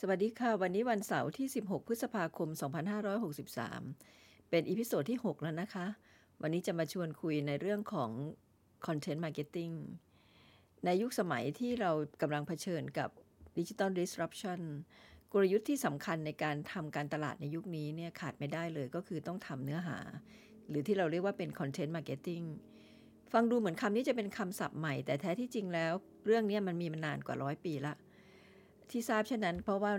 สวัสดีค่ะ วันนี้วันเสาร์ที่ 16 พฤษภาคม 2563 เป็น episode ที่ 6 แล้วนะคะ วันนี้จะมาชวนคุยในเรื่องของ Content Marketing ในยุคสมัยที่เรากำลังเผชิญกับ Digital Disruption กลยุทธ์ที่สำคัญในการทำการตลาดในยุคนี้เนี่ยขาดไม่ได้เลยก็คือต้องทำเนื้อหา หรือที่เราเรียกว่าเป็น Content Marketing ฟังดูเหมือนคำนี้จะเป็นคำศัพท์ใหม่ แต่แท้ที่จริงแล้ว เรื่องนี้มันมีมานานกว่าร้อยปีละ ที่ทราบเช่นนั้น เพราะว่า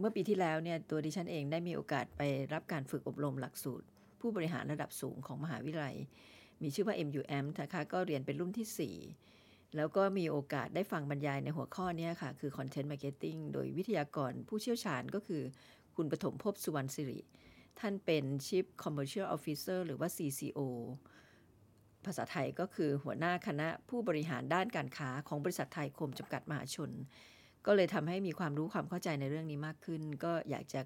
เมื่อปีที่แล้วเนี่ยตัวดิฉันเองได้มีโอกาสไปรับการฝึกอบรมหลักสูตร ผู้บริหารระดับสูงของมหาวิทยาลัย มีชื่อว่า MUM นะคะก็เรียนเป็นรุ่นที่ 4 แล้วก็มีโอกาสได้ฟังบรรยายในหัวข้อนี้ค่ะ คือ Content Marketing โดยวิทยากรผู้เชี่ยวชาญก็คือคุณปฐมภพสุวรรณสิริ ท่านเป็น Chief Commercial Officer หรือว่า CCO ภาษาไทยก็คือหัวหน้าคณะผู้บริหารด้านการค้าของบริษัทไทยคมจำกัดมหาชน ก็เลยทำให้มีความรู้ความเข้าใจในเรื่องนี้มากขึ้น ก็อยากจะ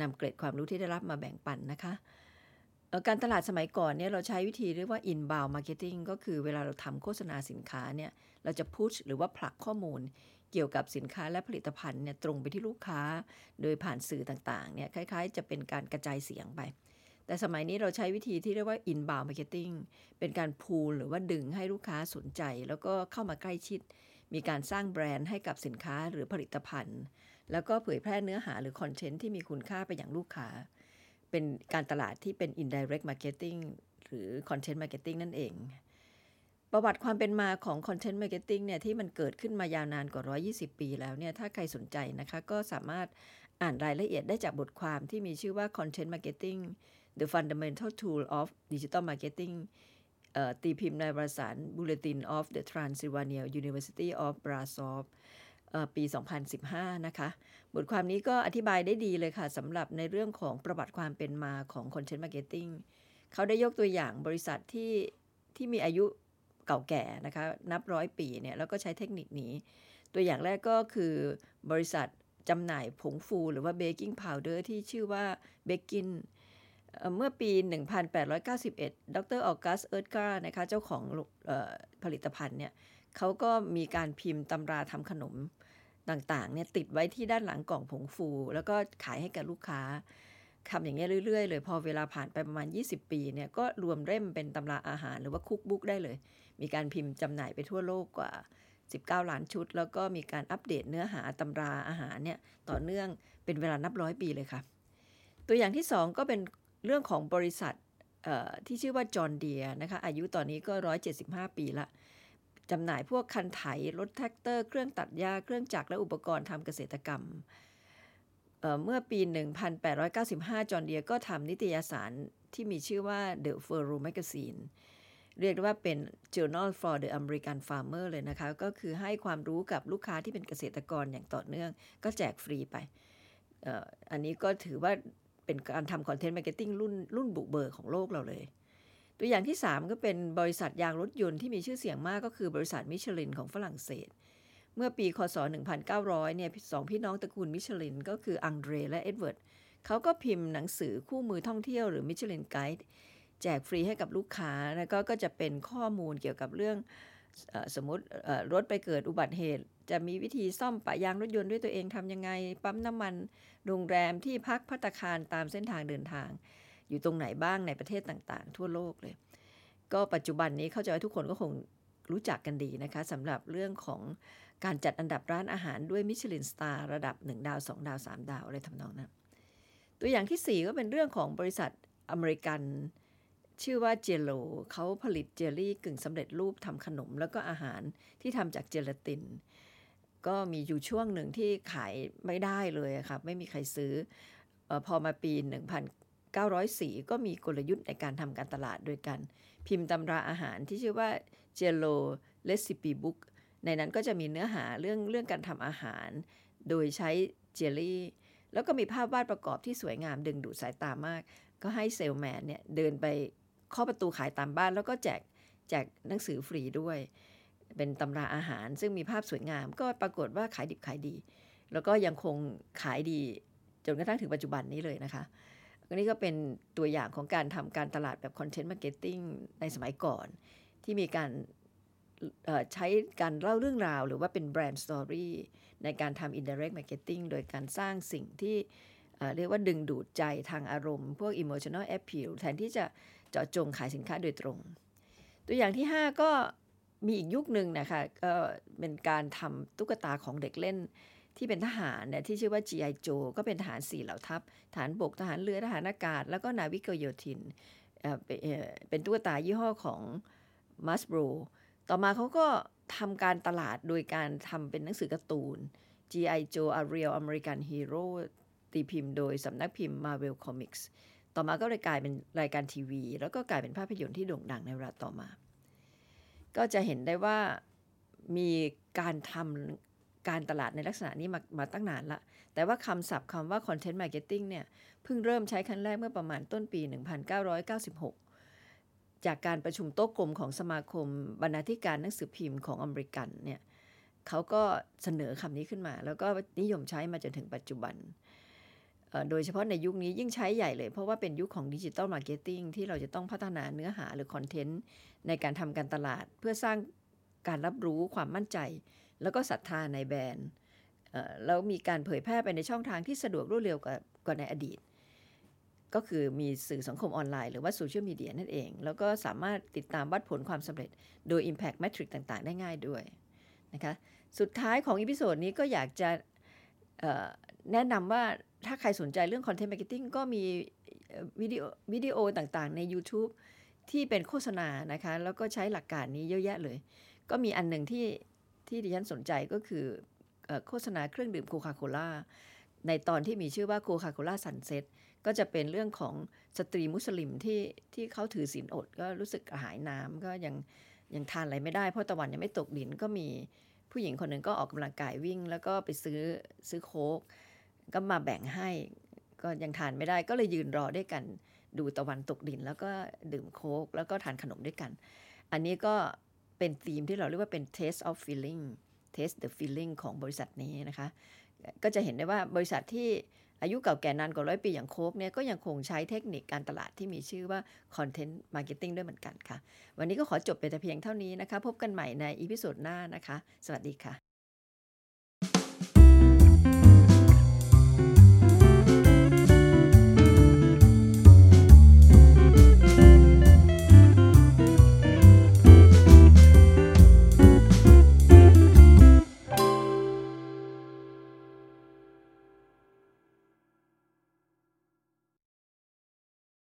นำเกร็ดความรู้ที่ได้รับมาแบ่งปันนะคะการตลาดสมัยก่อนเนี่ยเราใช้วิธีเรียกว่า inbound marketing ก็คือเวลาเราทำโฆษณาสินค้าเนี่ยเราจะพุชหรือว่าผลักข้อมูล เกี่ยวกับสินค้าและผลิตภัณฑ์เนี่ยตรงไปที่ลูกค้า โดยผ่านสื่อต่างๆเนี่ยคล้ายๆ จะเป็นการกระจายเสียงไป แต่สมัยนี้เราใช้วิธีที่เรียกว่า inbound marketing เป็นการพูลหรือว่าดึงให้ลูกค้าสนใจ แล้วก็เข้ามาใกล้ชิด มีการสร้างแบรนด์ให้กับสินค้าหรือผลิตภัณฑ์ แล้วก็เผยแพร่เนื้อหาหรือคอนเทนต์ที่มีคุณค่าไปอย่างลูกค้า เป็นการตลาดที่เป็น indirect marketing หรือ content marketing นั่นเอง ประวัติความเป็นมาของ content marketing เนี่ยที่มันเกิดขึ้นมายาวนานกว่า 120 ปีแล้วเนี่ยถ้าใครสนใจนะคะ ก็สามารถอ่านรายละเอียดได้จากบทความที่มีชื่อว่า content marketing the fundamental tool of digital marketing ตีพิมพ์ในวารสาร Bulletin of the Transylvania University of Brasov ปี 2015 นะคะ บทความนี้ก็อธิบายได้ดีเลยค่ะสำหรับในเรื่องของประวัติความเป็นมาของ Content Marketing เขาได้ยกตัวอย่างบริษัทที่ที่มีอายุเก่าแก่นะคะ นับร้อยปีเนี่ย แล้วก็ใช้เทคนิคนี้ ตัวอย่างแรกก็คือบริษัทจำหน่ายผงฟูหรือว่า baking powder ที่ชื่อว่า Backin เมื่อปี 1891 ดร August Oetker นะคะ เจ้าของผลิตภัณฑ์เนี่ยเขาก็มีการพิมพ์ตำราทำขนมต่างๆเนี่ยติดไว้ที่ด้านหลังกล่องผงฟู แล้วก็ขายให้กับลูกค้าทำอย่างเงี้ยเรื่อยๆ เลยพอเวลาผ่านไปประมาณ 20 ปีเนี่ยก็รวมเล่มเป็นตำราอาหารหรือว่า cookbook ได้เลย มีการพิมพ์จำหน่ายไปทั่วโลกกว่า 19 ล้านชุด แล้วก็มีการอัปเดตเนื้อหาตำราอาหารเนี่ยต่อเนื่องเป็นเวลานับร้อยปีเลยค่ะ ตัวอย่างที่ 2 ก็เป็น เรื่องของบริษัทที่ชื่อว่าจอห์นเดียร์นะคะอายุตอนนี้ก็ 175 ปีละจำหน่ายพวกคันไถรถแทรกเตอร์ เครื่องตัดหญ้า เครื่องจักรและอุปกรณ์ทำเกษตรกรรมเมื่อปี 1895 จอห์นเดียร์ก็ทำนิตยสารที่มีชื่อว่า The Furrow Magazine เรียกว่าเป็น Journal for the American Farmer เลยนะคะ ก็คือให้ความรู้กับลูกค้าที่เป็นเกษตรกรอย่างต่อเนื่อง ก็แจกฟรีไปอันนี้ก็ถือว่า เป็นการทำ content marketing รุ่นรุ่นบุกเบิกของโลกเราเลย ตัวอย่างที่ 3 ก็เป็นบริษัทยางรถยนต์ที่มีชื่อเสียงมากก็คือบริษัทมิชลินของฝรั่งเศส เมื่อปีคศ 1900 เนี่ยสองพี่น้องตระกูลมิชลินก็คืออังเดรและเอ็ดเวิร์ดเขาก็พิมพ์หนังสือคู่มือท่องเที่ยวหรือมิชลินไกด์แจกฟรีให้กับลูกค้า แล้วก็ก็จะเป็นข้อมูลเกี่ยวกับเรื่องสมมติรถไปเกิดอุบัติเหตุ จะมีวิธีซ่อมปะยางรถยนต์ด้วยตัวเองทำยังไง ปั๊มน้ำมัน โรงแรมที่พักพัตคารตามเส้นทางเดินทาง อยู่ตรงไหนบ้างในประเทศต่างๆ ทั่วโลกเลย ก็ปัจจุบันนี้เข้าใจว่าทุกคนก็คงรู้จักกันดีนะคะสำหรับเรื่องของการจัดอันดับร้านอาหารด้วยมิชลินสตาร์ระดับ 1 ดาว 2 ดาว 3 ดาวอะไรทำนองนั้น ตัวอย่างที่ 4 ก็เป็นเรื่องของบริษัทอเมริกัน ชื่อว่าเจโลเขาผลิตเจลลี่กึ่งสำเร็จรูปทำขนมแล้วก็อาหารที่ทำจากเจลาติน ก็มีอยู่ช่วงหนึ่งที่ขายไม่ได้เลยครับไม่มีใครซื้ออพอมาปี 1904 ก็มีกลยุทธ์ในการทำการตลาดโดยการพิมพ์ตำราอาหารที่ชื่อว่าเจโลเลสิปีบุ๊กในนั้นก็จะมีเนื้อหาเรื่องเรื่องการทำอาหาร โดยใช้เจลลี่ แล้วก็มีภาพวาดประกอบที่สวยงามดึงดูดสายตามาก ก็ให้เซลแมนเนี่ยเดินไปเคาะประตูขายตามบ้านแล้วก็แจกแจกหนังสือฟรีด้วย เป็นตำราอาหาร ซึ่งมีภาพสวยงาม ก็ปรากฏว่าขายดิบขายดี แล้วก็ยังคงขายดีจนกระทั่งถึงปัจจุบันนี้เลยนะคะอันนี้ก็เป็นตัวอย่างของการทำการตลาดแบบ content marketing ในสมัยก่อน ที่มีการใช้การเล่าเรื่องราว หรือว่าเป็นแบรนด์สตอรี่ในการทำ indirect marketing โดยการสร้างสิ่งที่เอ่อเรียกว่าดึงดูดใจทางอารมณ์ พวก emotional appeal แทนที่จะเจาะจงขายสินค้าโดยตรง ตัวอย่างที่ 5 ก็ มีอีกยุคหนึ่งนะคะก็เป็นการทำตุ๊กตาของเด็กเล่นที่เป็นทหารเนี่ยที่ชื่อว่า G.I. Joe ก็เป็นทหารสี่เหล่าทัพทหารบกทหารเรือทหารอากาศ แล้วก็นาวิกโยธินเอ่อเป็นเอ่อเป็นตุ๊กตายี่ห้อของ m a s b r o ต่อมาเขาก็ทำการตลาดโดยการทำเป็นหนังสือการ์ตูน G.I. Joe A Real American Hero ตีพิมพ์โดยสำนักพิมพ์ Marvel Comics ต่อมาก็เลยกลายเป็นรายการทีวี แล้วก็กลายเป็นภาพยนตร์ที่โด่งดังในเวลาต่อมา ก็จะเห็นได้ว่ามีการทำการตลาดในลักษณะนี้มามาตั้งนานละ แต่ว่าคำศัพท์คำว่า content marketing เนี่ย เพิ่งเริ่มใช้ครั้งแรกเมื่อประมาณต้นปี 1996 จากการประชุมโต๊ะกลมของสมาคมบรรณาธิการหนังสือพิมพ์ของอเมริกันเนี่ยเขาก็เสนอคำนี้ขึ้นมา แล้วก็นิยมใช้มาจนถึงปัจจุบัน โดยเฉพาะในยุคนี้ยิ่งใช้ใหญ่เลย เพราะว่าเป็นยุคของดิจิ t a ลมาร์เก็ตติ้งที่เราจะต้องพัฒนาเนื้อหาหรือคอนเทนต์ในการทำการตลาด เพื่อสร้างการรับรู้ความมั่นใจ แล้วก็ศรัทธาในแบรนด์แล้วมีการเผยแพร่ไปในช่องทางที่สะดวกรวดเร็วกว่าในอดีต ก็คือมีสื่อสังคมออนไลน์หรือว่าโซเชียลมีเดียนั่นเอง แล้วก็สามารถติดตามวัดผลความสำเร็จโดย Impact Metric ต่างๆ ได้ง่ายด้วยนะคะสุดท้ายของ episode นี้ก็อยากจะแนะนำว่า ถ้าใครสนใจเรื่อง Content Marketing ก็มีวิดีโอวิดีโอต่างๆ ใน YouTube ที่เป็นโฆษณานะคะ แล้วก็ใช้หลักการนี้เยอะแยะเลย ก็มีอันหนึ่งที่ที่ดิฉันสนใจก็คือโฆษณาเครื่องดื่มโคคาโคล่าในตอนที่มีชื่อว่าโคคาโคล่า sunset ก็จะเป็นเรื่องของสตรีมุสลิมที่ที่เขาถือศีลอด ก็รู้สึกหิวน้ำก็ยังยังทานอะไรไม่ได้ เพราะตะวันยังไม่ตกดินก็มีผู้หญิงคนหนึ่งก็ออกกำลังกายวิ่ง แล้วก็ไปซื้อซื้อโค้ก ก็มาแบ่งให้ก็ยังทานไม่ได้ก็เลยยืนรอด้วยกันดูตะวันตกดิน แล้วก็ดื่มโค้กแล้วก็ทานขนมด้วยกัน อันนี้ก็เป็นธีมที่เราเรียกว่าเป็น taste of feeling taste the feeling ของบริษัทนี้นะคะ ก็จะเห็นได้ว่าบริษัทที่อายุเก่าแก่นานกว่าร้อยปีอย่างโค้กเนี่ยก็ยังคงใช้เทคนิคการตลาดที่มีชื่อว่า content marketing ด้วยเหมือนกันค่ะ วันนี้ก็ขอจบไปแต่เพียงเท่านี้นะคะ พบกันใหม่ใน episode หน้านะคะ สวัสดีค่ะ